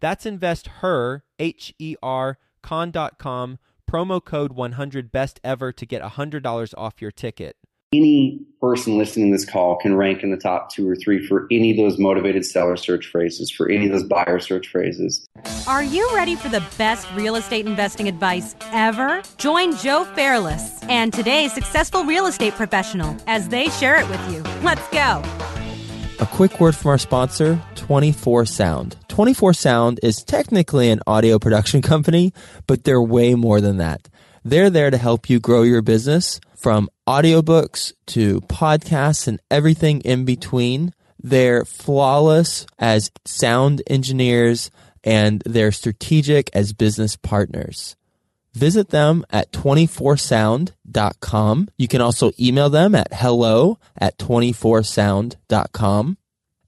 That's investher, H E R, con.com promo code 100 best ever to get $100 off your ticket. Any person listening to this call can rank in the top two or three for any of those motivated seller search phrases, for any of those buyer search phrases. Are you ready for the best real estate investing advice ever? Join Joe Fairless and today's successful real estate professional as they share it with you. Let's go. A quick word from our sponsor, 24 Sound. 24 Sound is technically an audio production company, but they're way more than that. They're there to help you grow your business from audiobooks to podcasts and everything in between. They're flawless as sound engineers and they're strategic as business partners. Visit them at 24sound.com. You can also email them at hello at 24sound.com.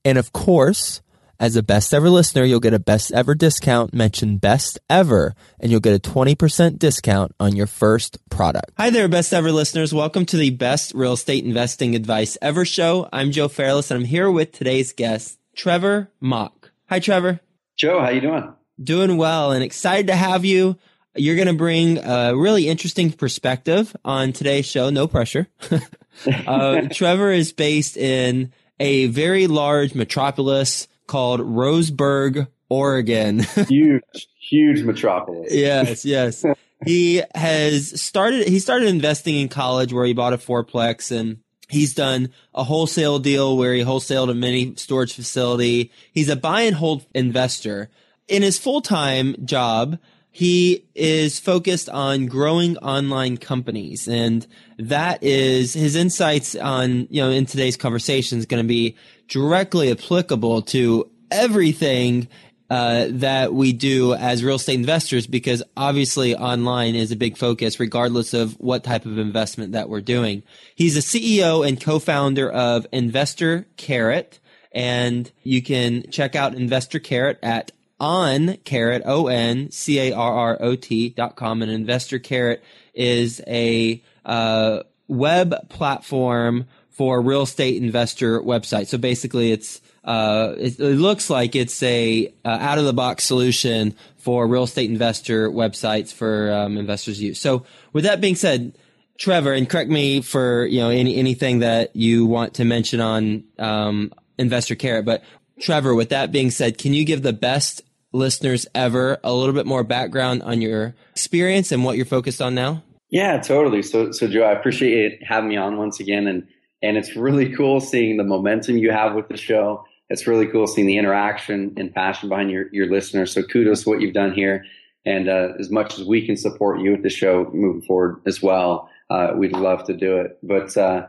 And of course, as a best ever listener, you'll get a best ever discount. Mention best ever and you'll get a 20% discount on your first product. Hi there, best ever listeners. Welcome to the best real estate investing advice ever show. I'm Joe Fairless and I'm here with today's guest, Trevor Mauch. Hi, Trevor. Joe, how you doing? Doing well and excited to have you. You're going to bring a really interesting perspective on today's show. No pressure. uh, Trevor is based in a very large metropolis called Roseburg, Oregon. huge, huge metropolis. yes, yes. he has started, he started investing in college where he bought a fourplex and He's done a wholesale deal where he wholesaled a mini storage facility. He's a buy and hold investor. In his full time job, he is focused on growing online companies and that is his insights on you know in today's conversation is going to be directly applicable to everything uh, that we do as real estate investors because obviously online is a big focus regardless of what type of investment that we're doing. He's a CEO and co-founder of Investor Carrot and you can check out Investor Carrot at on carrot o n c a r r o t dot com. And investor carrot is a uh, web platform for real estate investor website. So basically it's uh, it, it, looks like it's a uh, out of the box solution for real estate investor websites for um, investors use. So with that being said trevor and correct me for you know any anything that you want to mention on um, investor carrot but Trevor, with that being said, can you give the best listeners ever a little bit more background on your experience and what you're focused on now? Yeah, totally. So, so Joe, I appreciate having me on once again, and and it's really cool seeing the momentum you have with the show. It's really cool seeing the interaction and passion behind your your listeners. So, kudos to what you've done here, and uh, as much as we can support you with the show moving forward as well, uh, we'd love to do it. But uh,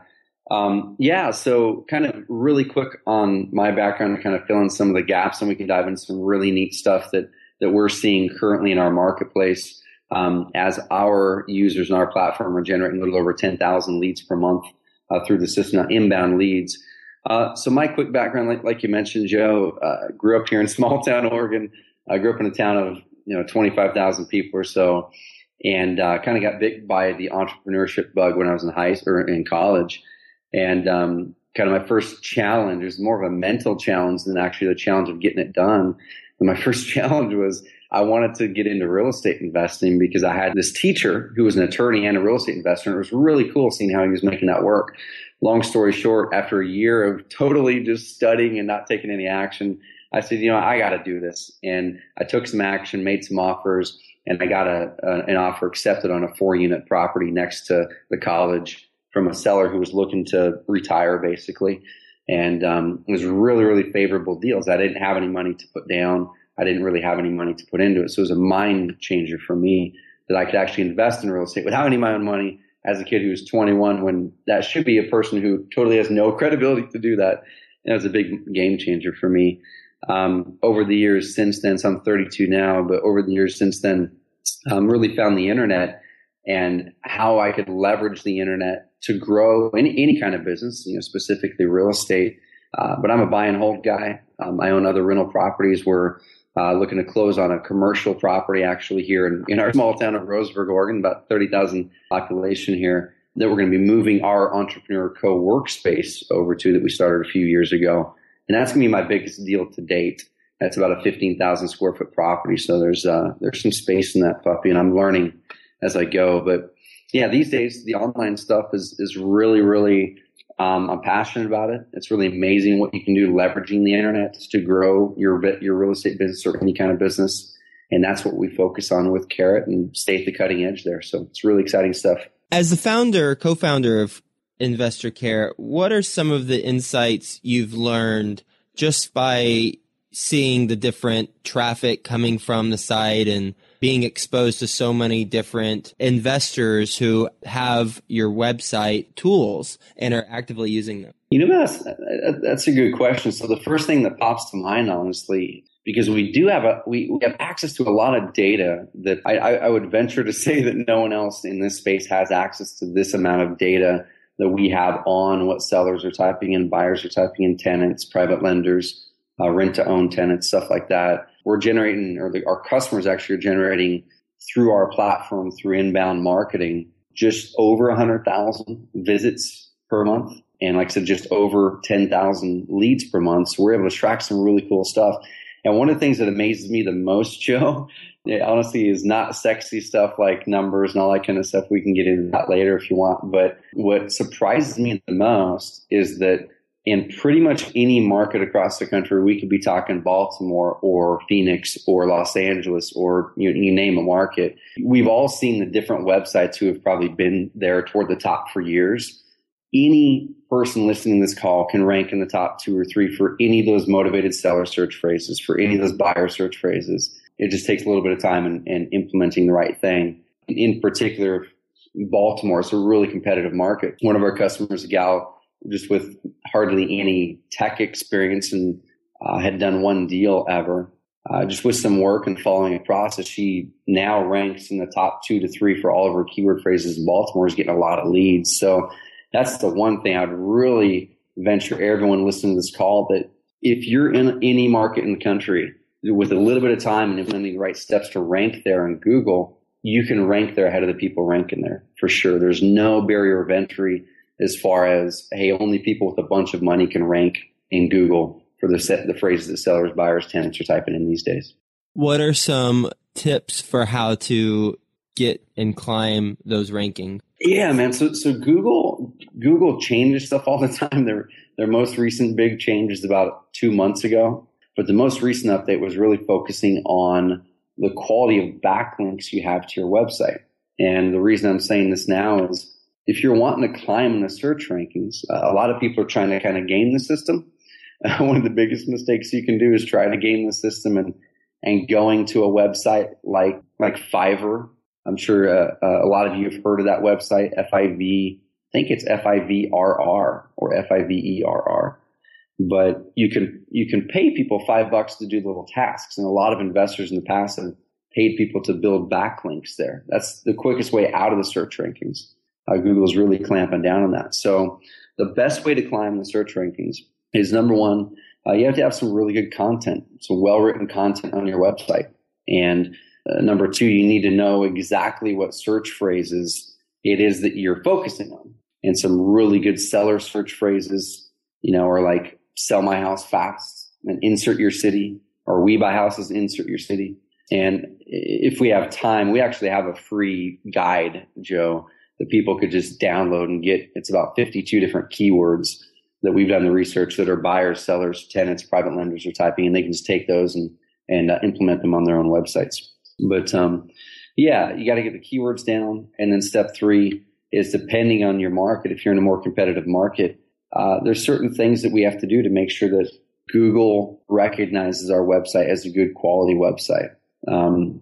um, yeah, so kind of really quick on my background to kind of fill in some of the gaps, and we can dive into some really neat stuff that that we're seeing currently in our marketplace um, as our users in our platform are generating a little over 10,000 leads per month uh, through the system, inbound leads. Uh, so my quick background, like, like you mentioned, Joe, uh, grew up here in small town Oregon. I grew up in a town of you know 25,000 people or so, and uh, kind of got bit by the entrepreneurship bug when I was in high or in college. And um, kind of my first challenge was more of a mental challenge than actually the challenge of getting it done. And my first challenge was I wanted to get into real estate investing because I had this teacher who was an attorney and a real estate investor. And it was really cool seeing how he was making that work. Long story short, after a year of totally just studying and not taking any action, I said, you know, I got to do this. And I took some action, made some offers, and I got a, a an offer accepted on a four unit property next to the college from a seller who was looking to retire basically. And um, it was really, really favorable deals. I didn't have any money to put down. I didn't really have any money to put into it. So it was a mind changer for me that I could actually invest in real estate without any of my own money as a kid who was 21 when that should be a person who totally has no credibility to do that. And it was a big game changer for me. Um, over the years since then, so I'm 32 now, but over the years since then, um, really found the internet and how I could leverage the internet to grow any, any kind of business, you know, specifically real estate. Uh, but I'm a buy and hold guy. Um, I own other rental properties. We're uh, looking to close on a commercial property actually here in, in our small town of Roseburg, Oregon, about 30,000 population here that we're going to be moving our entrepreneur co-workspace over to that we started a few years ago. And that's going to be my biggest deal to date. That's about a 15,000 square foot property. So there's, uh, there's some space in that puppy and I'm learning as I go. But yeah, these days the online stuff is, is really, really um, I'm passionate about it. It's really amazing what you can do leveraging the internet to grow your your real estate business or any kind of business. And that's what we focus on with Carrot and stay at the cutting edge there. So it's really exciting stuff. As the founder, co-founder of Investor Care, what are some of the insights you've learned just by seeing the different traffic coming from the site and being exposed to so many different investors who have your website tools and are actively using them? You know, that's, that's a good question. So the first thing that pops to mind, honestly, because we do have a we, we have access to a lot of data that I, I, I would venture to say that no one else in this space has access to this amount of data that we have on what sellers are typing in, buyers are typing in, tenants, private lenders, uh, rent to own tenants, stuff like that we're generating, or the, our customers actually are generating through our platform, through inbound marketing, just over 100,000 visits per month. And like I said, just over 10,000 leads per month. So we're able to track some really cool stuff. And one of the things that amazes me the most, Joe, honestly, is not sexy stuff like numbers and all that kind of stuff. We can get into that later if you want. But what surprises me the most is that in pretty much any market across the country, we could be talking Baltimore or Phoenix or Los Angeles or you, you, name a market. We've all seen the different websites who have probably been there toward the top for years. Any person listening to this call can rank in the top two or three for any of those motivated seller search phrases, for any of those buyer search phrases. It just takes a little bit of time and, and implementing the right thing. In particular, Baltimore is a really competitive market. One of our customers, gal, just with hardly any tech experience and uh, had done one deal ever. Uh, just with some work and following a process, she now ranks in the top two to three for all of her keyword phrases. Baltimore is getting a lot of leads. So that's the one thing I'd really venture everyone listening to this call that if you're in any market in the country with a little bit of time and implementing the right steps to rank there in Google, you can rank there ahead of the people ranking there for sure. There's no barrier of entry as far as hey, only people with a bunch of money can rank in Google for the set, the phrases that sellers, buyers, tenants are typing in these days. What are some tips for how to get and climb those rankings? Yeah, man. So so Google Google changes stuff all the time. Their their most recent big change is about two months ago, but the most recent update was really focusing on the quality of backlinks you have to your website. And the reason I'm saying this now is if you're wanting to climb in the search rankings, uh, a lot of people are trying to kind of game the system. Uh, one of the biggest mistakes you can do is try to game the system and and going to a website like like Fiverr. I'm sure uh, uh a lot of you have heard of that website, FIV. I think it's FIVRR or FIVERR. But you can you can pay people five bucks to do little tasks, and a lot of investors in the past have paid people to build backlinks there. That's the quickest way out of the search rankings uh, Google is really clamping down on that. So the best way to climb the search rankings is number one, uh, you have to have some really good content, some well written content on your website. And uh, number two, you need to know exactly what search phrases it is that you're focusing on. And some really good seller search phrases, you know, are like sell my house fast and insert your city or we buy houses, insert your city. And if we have time, we actually have a free guide, Joe, that people could just download and get. It's about 52 different keywords that we've done the research that are buyers, sellers, tenants, private lenders are typing, and they can just take those and and uh, implement them on their own websites. But um, Yeah, you got to get the keywords down. And then step three is depending on your market, if you're in a more competitive market, uh, there's certain things that we have to do to make sure that Google recognizes our website as a good quality website. Um,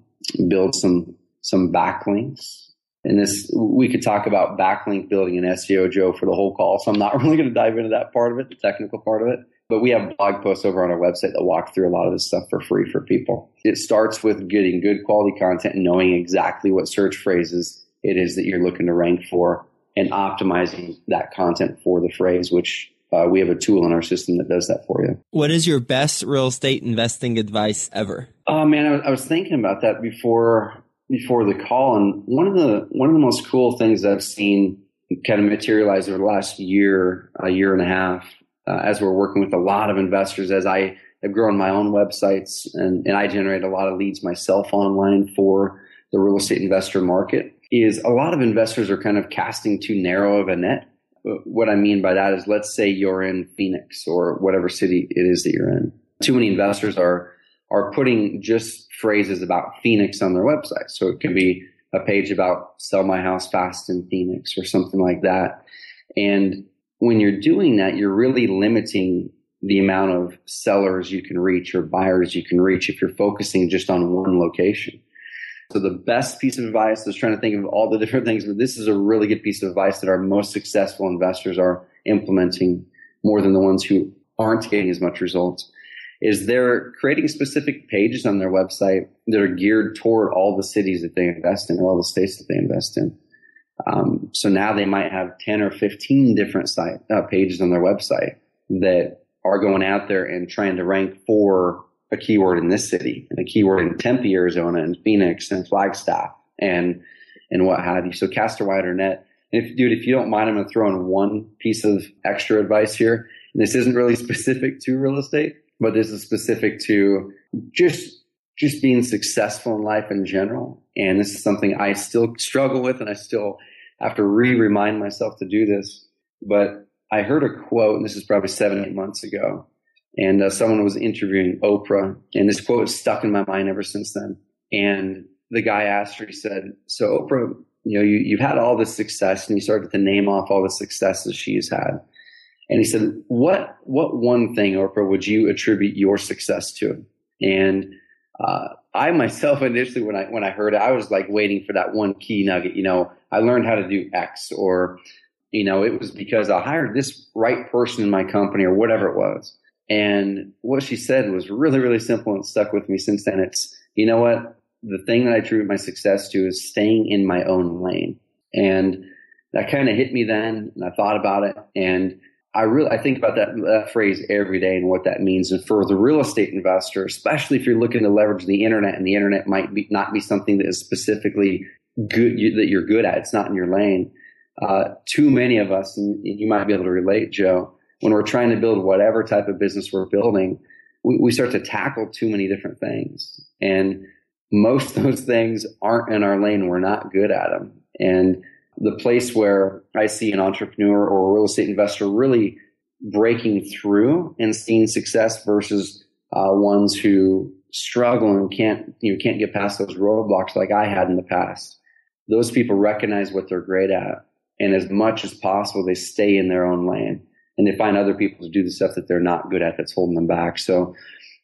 build some some backlinks. And this we could talk about backlink building and SEO Joe for the whole call. So I'm not really going to dive into that part of it, the technical part of it. But we have blog posts over on our website that walk through a lot of this stuff for free for people. It starts with getting good quality content and knowing exactly what search phrases it is that you're looking to rank for and optimizing that content for the phrase, which uh, we have a tool in our system that does that for you. What is your best real estate investing advice ever? Oh man, I, I was thinking about that before before the call, and one of the one of the most cool things I've seen kind of materialize over the last year, a year and a half, uh, as we're working with a lot of investors, as I have grown my own websites and, and I generate a lot of leads myself online for the real estate investor market, is a lot of investors are kind of casting too narrow of a net what I mean by that is let's say you're in Phoenix or whatever city it is that you're in. Too many investors are are putting just phrases about Phoenix on their website. So it could be a page about sell my house fast in Phoenix or something like that. And when you're doing that, you're really limiting the amount of sellers you can reach or buyers you can reach if you're focusing just on one location. So the best piece of advice, I was trying to think of all the different things, but this is a really good piece of advice that our most successful investors are implementing more than the ones who aren't getting as much results. Is they're creating specific pages on their website that are geared toward all the cities that they invest in, all the states that they invest in. Um, so now they might have 10 or 15 different site uh, pages on their website that are going out there and trying to rank for a keyword in this city and a keyword in Tempe, Arizona, and Phoenix and Flagstaff and and what have you. So cast a wider net. And if dude, if you don't mind, I'm gonna throw in one piece of extra advice here. And this isn't really specific to real estate, but this is specific to just just being successful in life in general. And this is something I still struggle with and I still have to re-remind myself to do this. But I heard a quote, and this is probably seven, eight months ago, and uh, someone was interviewing Oprah, and this quote has stuck in my mind ever since then. And the guy asked her, he said, "So Oprah, you know, you, you've had all this success, and he started to name off all the successes she's had." And he said, "What what one thing, Oprah, would you attribute your success to?" And uh, I myself initially, when I when I heard it, I was like waiting for that one key nugget. You know, I learned how to do X, or you know, it was because I hired this right person in my company, or whatever it was. And what she said was really, really simple and stuck with me since then. It's, you know what? The thing that I attribute my success to is staying in my own lane. And that kind of hit me then. And I thought about it. And I really, I think about that, that phrase every day and what that means. And for the real estate investor, especially if you're looking to leverage the internet and the internet might be, not be something that is specifically good, you, that you're good at. It's not in your lane. Uh, too many of us, and you might be able to relate, Joe, when we're trying to build whatever type of business we're building, we, we start to tackle too many different things. And most of those things aren't in our lane. We're not good at them. And the place where I see an entrepreneur or a real estate investor really breaking through and seeing success versus uh, ones who struggle and can't you know can't get past those roadblocks like I had in the past. Those people recognize what they're great at, and as much as possible, they stay in their own lane and they find other people to do the stuff that they're not good at that's holding them back. So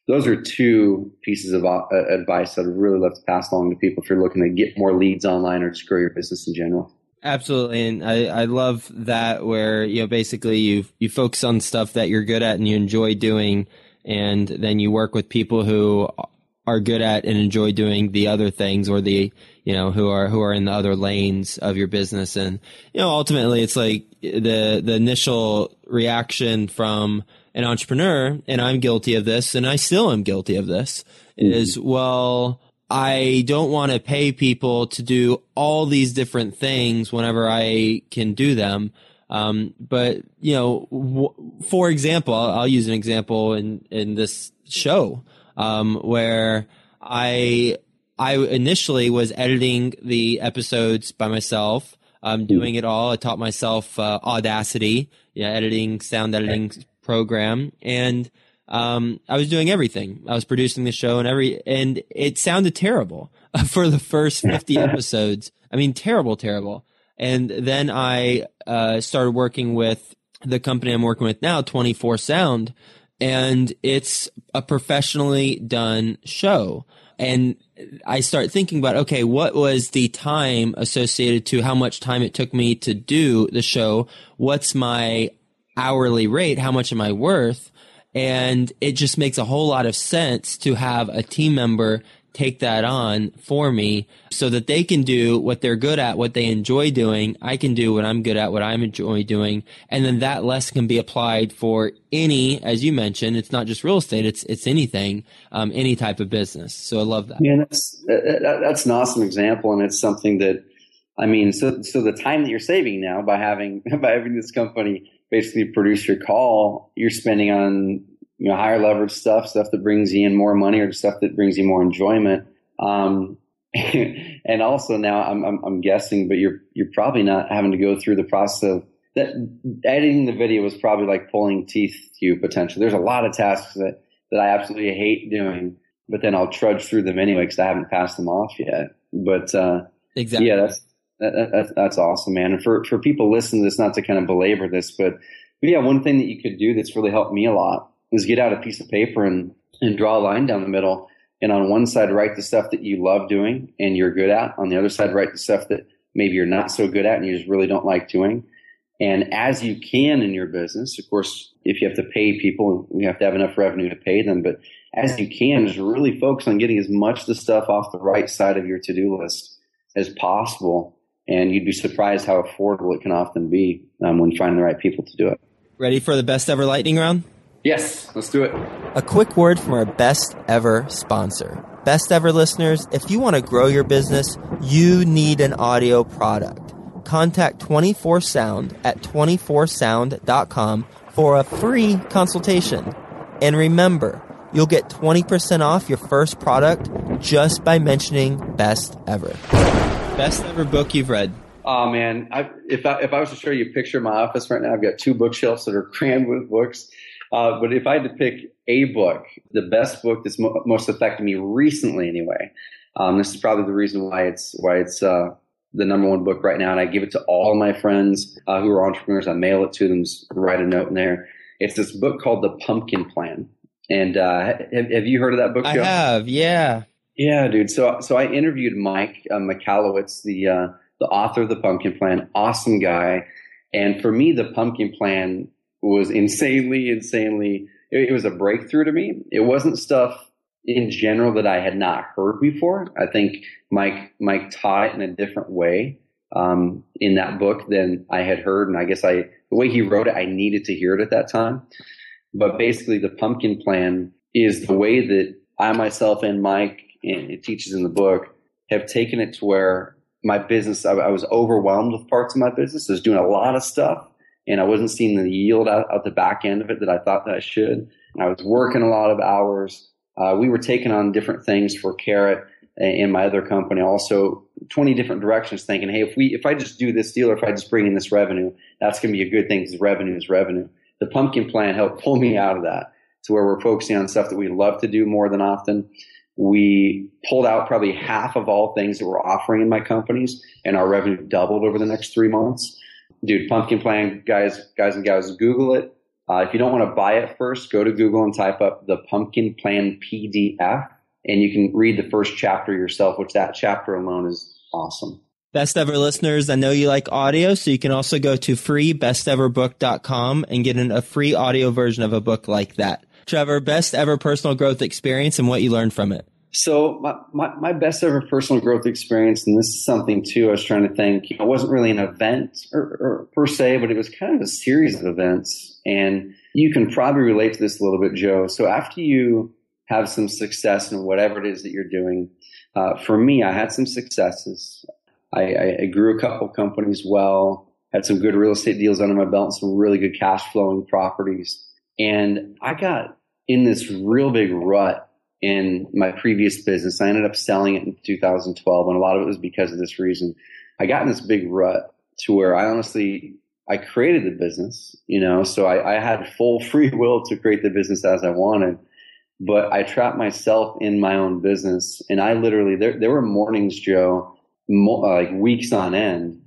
those are two pieces of uh, advice that I'd really love to pass along to people if you're looking to get more leads online or just grow your business in general. Absolutely, and I, I love that where you know basically you you focus on stuff that you're good at and you enjoy doing, and then you work with people who are good at and enjoy doing the other things or the you know who are who are in the other lanes of your business and you know ultimately it's like the the initial reaction from an entrepreneur and I'm guilty of this and I still am guilty of this mm-hmm. is well I don't want to pay people to do all these different things whenever I can do them. Um, but you know w- for example I'll, I'll use an example in in this show um, where I I initially was editing the episodes by myself, um, doing it all. I taught myself uh, Audacity, yeah, editing, sound editing program, and um, I was doing everything. I was producing the show and every, and it sounded terrible for the first 50 episodes. I mean, terrible, terrible. And then I, uh, started working with the company I'm working with now, 24 Sound, and it's a professionally done show. And I start thinking about, okay, what was the time associated to how much time it took me to do the show? What's my hourly rate? How much am I worth? And it just makes a whole lot of sense to have a team member take that on for me so that they can do what they're good at, what they enjoy doing. I can do what I'm good at, what I'm enjoy doing. And then that lesson can be applied for any, as you mentioned, it's not just real estate, it's, it's anything, um, any type of business. So I love that. Yeah, that's, that's an awesome example. And it's something that, I mean, so, so the time that you're saving now by having, by having this company basically produce your call, you're spending on you know higher leverage stuff, stuff that brings you in more money, or stuff that brings you more enjoyment. Um, and also now I'm, I'm, I'm guessing, but you're you're probably not having to go through the process of that. Editing the video was probably like pulling teeth to you potentially. There's a lot of tasks that that I absolutely hate doing, but then I'll trudge through them anyway because I haven't passed them off yet. But uh, exactly, yeah, that's that, that, that's awesome, man. And for for people listening to this, not to kind of belabor this, but, but yeah, one thing that you could do that's really helped me a lot is get out a piece of paper and, and draw a line down the middle. And on one side, write the stuff that you love doing and you're good at. On the other side, write the stuff that maybe you're not so good at and you just really don't like doing. And as you can in your business, of course, if you have to pay people, you have to have enough revenue to pay them. But as you can, just really focus on getting as much of the stuff off the right side of your to do list as possible. And you'd be surprised how affordable it can often be um, when finding the right people to do it. Ready for the best ever lightning round? Yes, let's do it. A quick word from our best ever sponsor. Best ever listeners, if you want to grow your business, you need an audio product. Contact 24 Sound at 24sound.com for a free consultation. And remember, you'll get 20% off your first product just by mentioning best ever. Best ever book you've read. Oh man, I, if I, if I was to show you a picture of my office right now, I've got two bookshelves that are crammed with books. Uh, but if I had to pick a book, the best book that's mo- most affected me recently, anyway, um, this is probably the reason why it's why it's uh, the number one book right now, and I give it to all my friends uh, who are entrepreneurs. I mail it to them, write a note in there. It's this book called The Pumpkin Plan. And uh, have, have, you heard of that book? Joe? I have, yeah, yeah, dude. So so I interviewed Mike uh, the uh, the author of The Pumpkin Plan. Awesome guy. And for me, The Pumpkin Plan was insanely, insanely, it, it was a breakthrough to me. It wasn't stuff in general that I had not heard before. I think Mike, Mike taught it in a different way, um, in that book than I had heard. And I guess I, the way he wrote it, I needed to hear it at that time. But basically the pumpkin plan is the way that I myself and Mike, and it teaches in the book, have taken it to where my business, I, I was overwhelmed with parts of my business. I was doing a lot of stuff and I wasn't seeing the yield out, out the back end of it that I thought that I should. I was working a lot of hours. Uh, we were taking on different things for Carrot and my other company, also 20 different directions, thinking, hey, if we if I just do this deal or if I just bring in this revenue, that's going to be a good thing because revenue is revenue. The pumpkin plan helped pull me out of that to where we're focusing on stuff that we love to do more than often. We pulled out probably half of all things that we're offering in my companies, and our revenue doubled over the next three months dude, pumpkin plan, guys, guys and gals, Google it. Uh, if you don't want to buy it first, go to Google and type up the pumpkin plan PDF, and you can read the first chapter yourself, which that chapter alone is awesome. Best ever listeners, I know you like audio, so you can also go to freebesteverbook.com and get an, a free audio version of a book like that. Trevor, best ever personal growth experience and what you learned from it. So my, my, my, best ever personal growth experience, and this is something too, I was trying to think, you know, it wasn't really an event or, or per se, but it was kind of a series of events. And you can probably relate to this a little bit, Joe. So after you have some success in whatever it is that you're doing, uh, for me, I had some successes. I, I, I grew a couple companies well, had some good real estate deals under my belt, some really good cash flowing properties. And I got in this real big rut in my previous business. I ended up selling it in 2012, and a lot of it was because of this reason. I got in this big rut to where I honestly I created the business, you know, so I, I had full free will to create the business as I wanted. But I trapped myself in my own business, and I literally there there were mornings, Joe, mo- like weeks on end,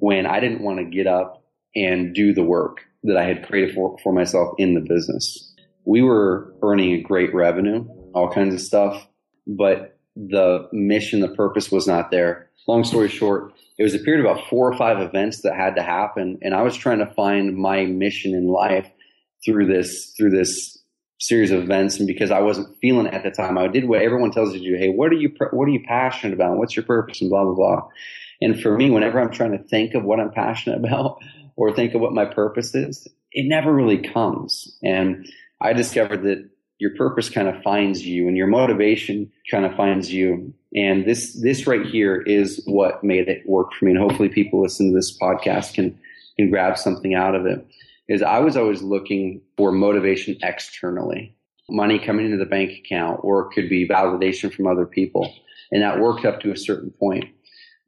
when I didn't want to get up and do the work that I had created for, for myself in the business. We were earning a great revenue, all kinds of stuff, but the mission, the purpose was not there. Long story short, it was a period of about four or five events that had to happen, and I was trying to find my mission in life through this through this series of events. And because I wasn't feeling it at the time, I did what everyone tells you to do. Hey, what are you what are you passionate about? What's your purpose? And blah blah blah. And for me, whenever I'm trying to think of what I'm passionate about or think of what my purpose is, it never really comes. And I discovered that your purpose kind of finds you and your motivation kind of finds you. And this, this right here is what made it work for me. And hopefully people listen to this podcast can, can grab something out of it is I was always looking for motivation externally, money coming into the bank account, or it could be validation from other people. And that worked up to a certain point.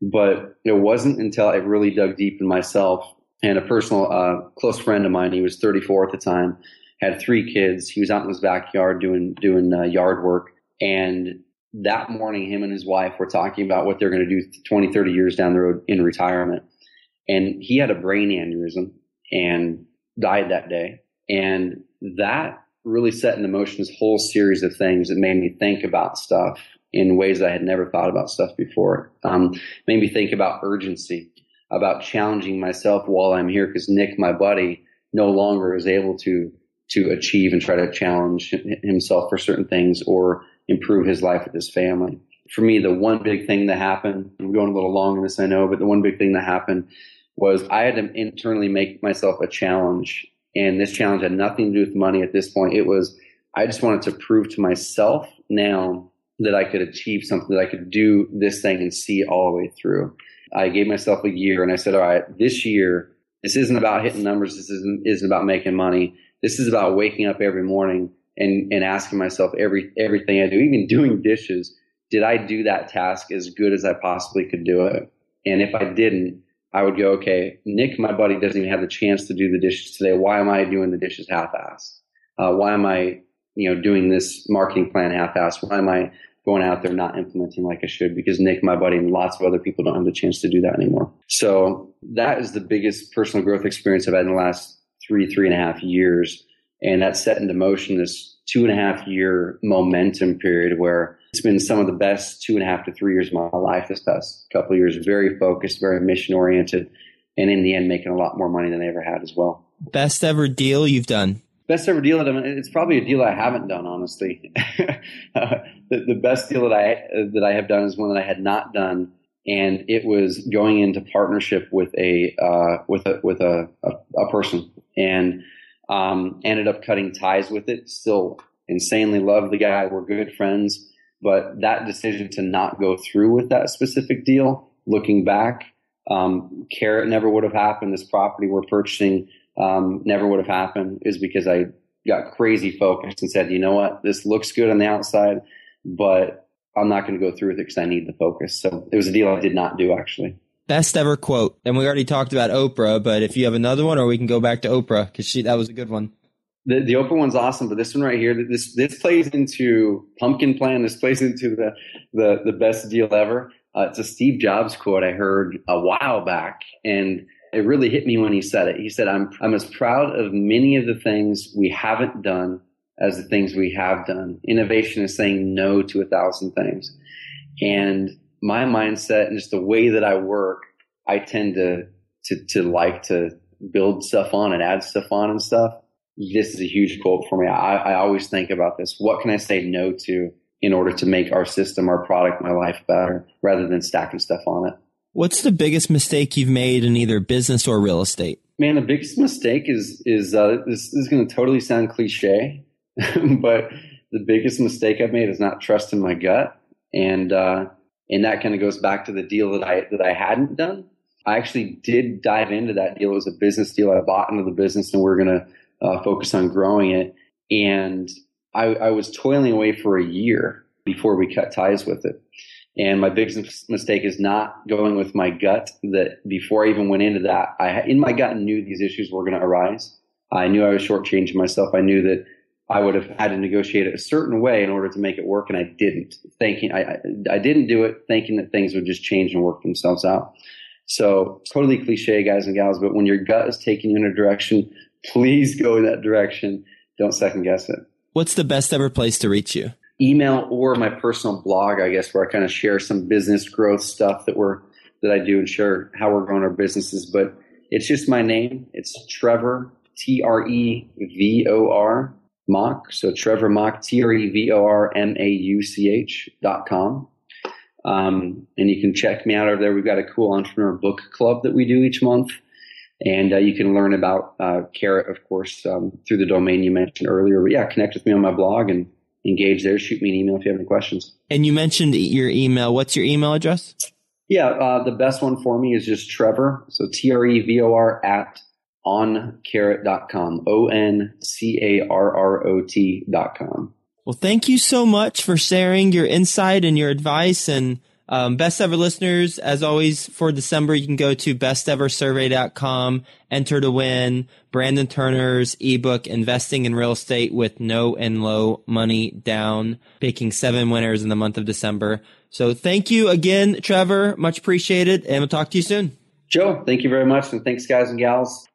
But it wasn't until I really dug deep in myself and a personal uh, close friend of mine, he was 34 at the time, had three kids. He was out in his backyard doing doing uh, yard work, and that morning, him and his wife were talking about what they're going to do 20, 30 years down the road in retirement. And he had a brain aneurysm and died that day. And that really set in motion this whole series of things that made me think about stuff in ways I had never thought about stuff before. Um, made me think about urgency, about challenging myself while I'm here because Nick, my buddy, no longer is able to to achieve and try to challenge himself for certain things or improve his life with his family. For me, the one big thing that happened, I'm going a little long in this, I know, but the one big thing that happened was I had to internally make myself a challenge. And this challenge had nothing to do with money at this point. It was, I just wanted to prove to myself now that I could achieve something, that I could do this thing and see all the way through. I gave myself a year and I said, all right, this year, this isn't about hitting numbers. This isn't, isn't about making money. This is about waking up every morning and, and asking myself every, everything I do, even doing dishes. Did I do that task as good as I possibly could do it? And if I didn't, I would go, okay, Nick, my buddy, doesn't even have the chance to do the dishes today. Why am I doing the dishes half-assed? Uh, why am I, you know, doing this marketing plan half-assed? Why am I going out there not implementing like I should because Nick, my buddy, and lots of other people don't have the chance to do that anymore. So that is the biggest personal growth experience I've had in the last three, three and a half years. And that set into motion this two and a half year momentum period where it's been some of the best two and a half to three years of my life this past couple of years, very focused, very mission oriented, and in the end making a lot more money than I ever had as well. Best ever deal you've done? Best ever deal that I'm, it's probably a deal I haven't done, honestly. uh, the, the best deal that I that I have done is one that I had not done, and it was going into partnership with a uh, with a with a, a, a person, and um, ended up cutting ties with it. Still insanely love the guy. We're good friends, but that decision to not go through with that specific deal, looking back, um, Carrot never would have happened. This property we're purchasing um, never would have happened is because I got crazy focused and said, you know what, this looks good on the outside, but I'm not going to go through with it because I need the focus. So it was a deal I did not do actually. Best ever quote. And we already talked about Oprah, but if you have another one, or we can go back to Oprah because she that was a good one. The, the Oprah one's awesome, but this one right here, this this plays into Pumpkin Plan. This plays into the the, the best deal ever. Uh, it's a Steve Jobs quote I heard a while back, and it really hit me when he said it. He said, I'm, I'm as proud of many of the things we haven't done as the things we have done. Innovation is saying no to a thousand things. And my mindset and just the way that I work, I tend to, to, to like to build stuff on and add stuff on and stuff. This is a huge quote for me. I, I always think about this. What can I say no to in order to make our system, our product, my life better rather than stacking stuff on it? What's the biggest mistake you've made in either business or real estate? Man, the biggest mistake is is uh, this, this is going to totally sound cliche, but the biggest mistake I've made is not trusting my gut, and uh, and that kind of goes back to the deal that I that I hadn't done. I actually did dive into that deal. It was a business deal. I bought into the business, and we are going to uh, focus on growing it. And I, I was toiling away for a year before we cut ties with it. And my biggest mistake is not going with my gut. That before I even went into that, I in my gut knew these issues were going to arise. I knew I was shortchanging myself. I knew that I would have had to negotiate it a certain way in order to make it work, and I didn't. Thinking I, I, I didn't do it, thinking that things would just change and work themselves out. So totally cliche, guys and gals. But when your gut is taking you in a direction, please go in that direction. Don't second guess it. What's the best ever place to reach you? email or my personal blog, I guess, where I kind of share some business growth stuff that we're that I do and share how we're growing our businesses. But it's just my name. It's Trevor T R E V O R Mauch. So Trevor Mauch T R E V O R M A U C H dot com. Um, and you can check me out over there. We've got a cool entrepreneur book club that we do each month. And uh, you can learn about uh, Carrot, of course, um, through the domain you mentioned earlier. But yeah, connect with me on my blog and engage there. Shoot me an email if you have any questions. And you mentioned your email. What's your email address? Yeah, uh, the best one for me is just Trevor. So T R E V O R at oncarrot.com. O N C A R R O T.com. Well, thank you so much for sharing your insight and your advice. And um, best ever listeners, as always, for December, you can go to besteversurvey.com, enter to win Brandon Turner's ebook, Investing in Real Estate with No and Low Money Down, picking seven winners in the month of December. So thank you again, Trevor. Much appreciated. And we'll talk to you soon. Joe, thank you very much. And thanks, guys and gals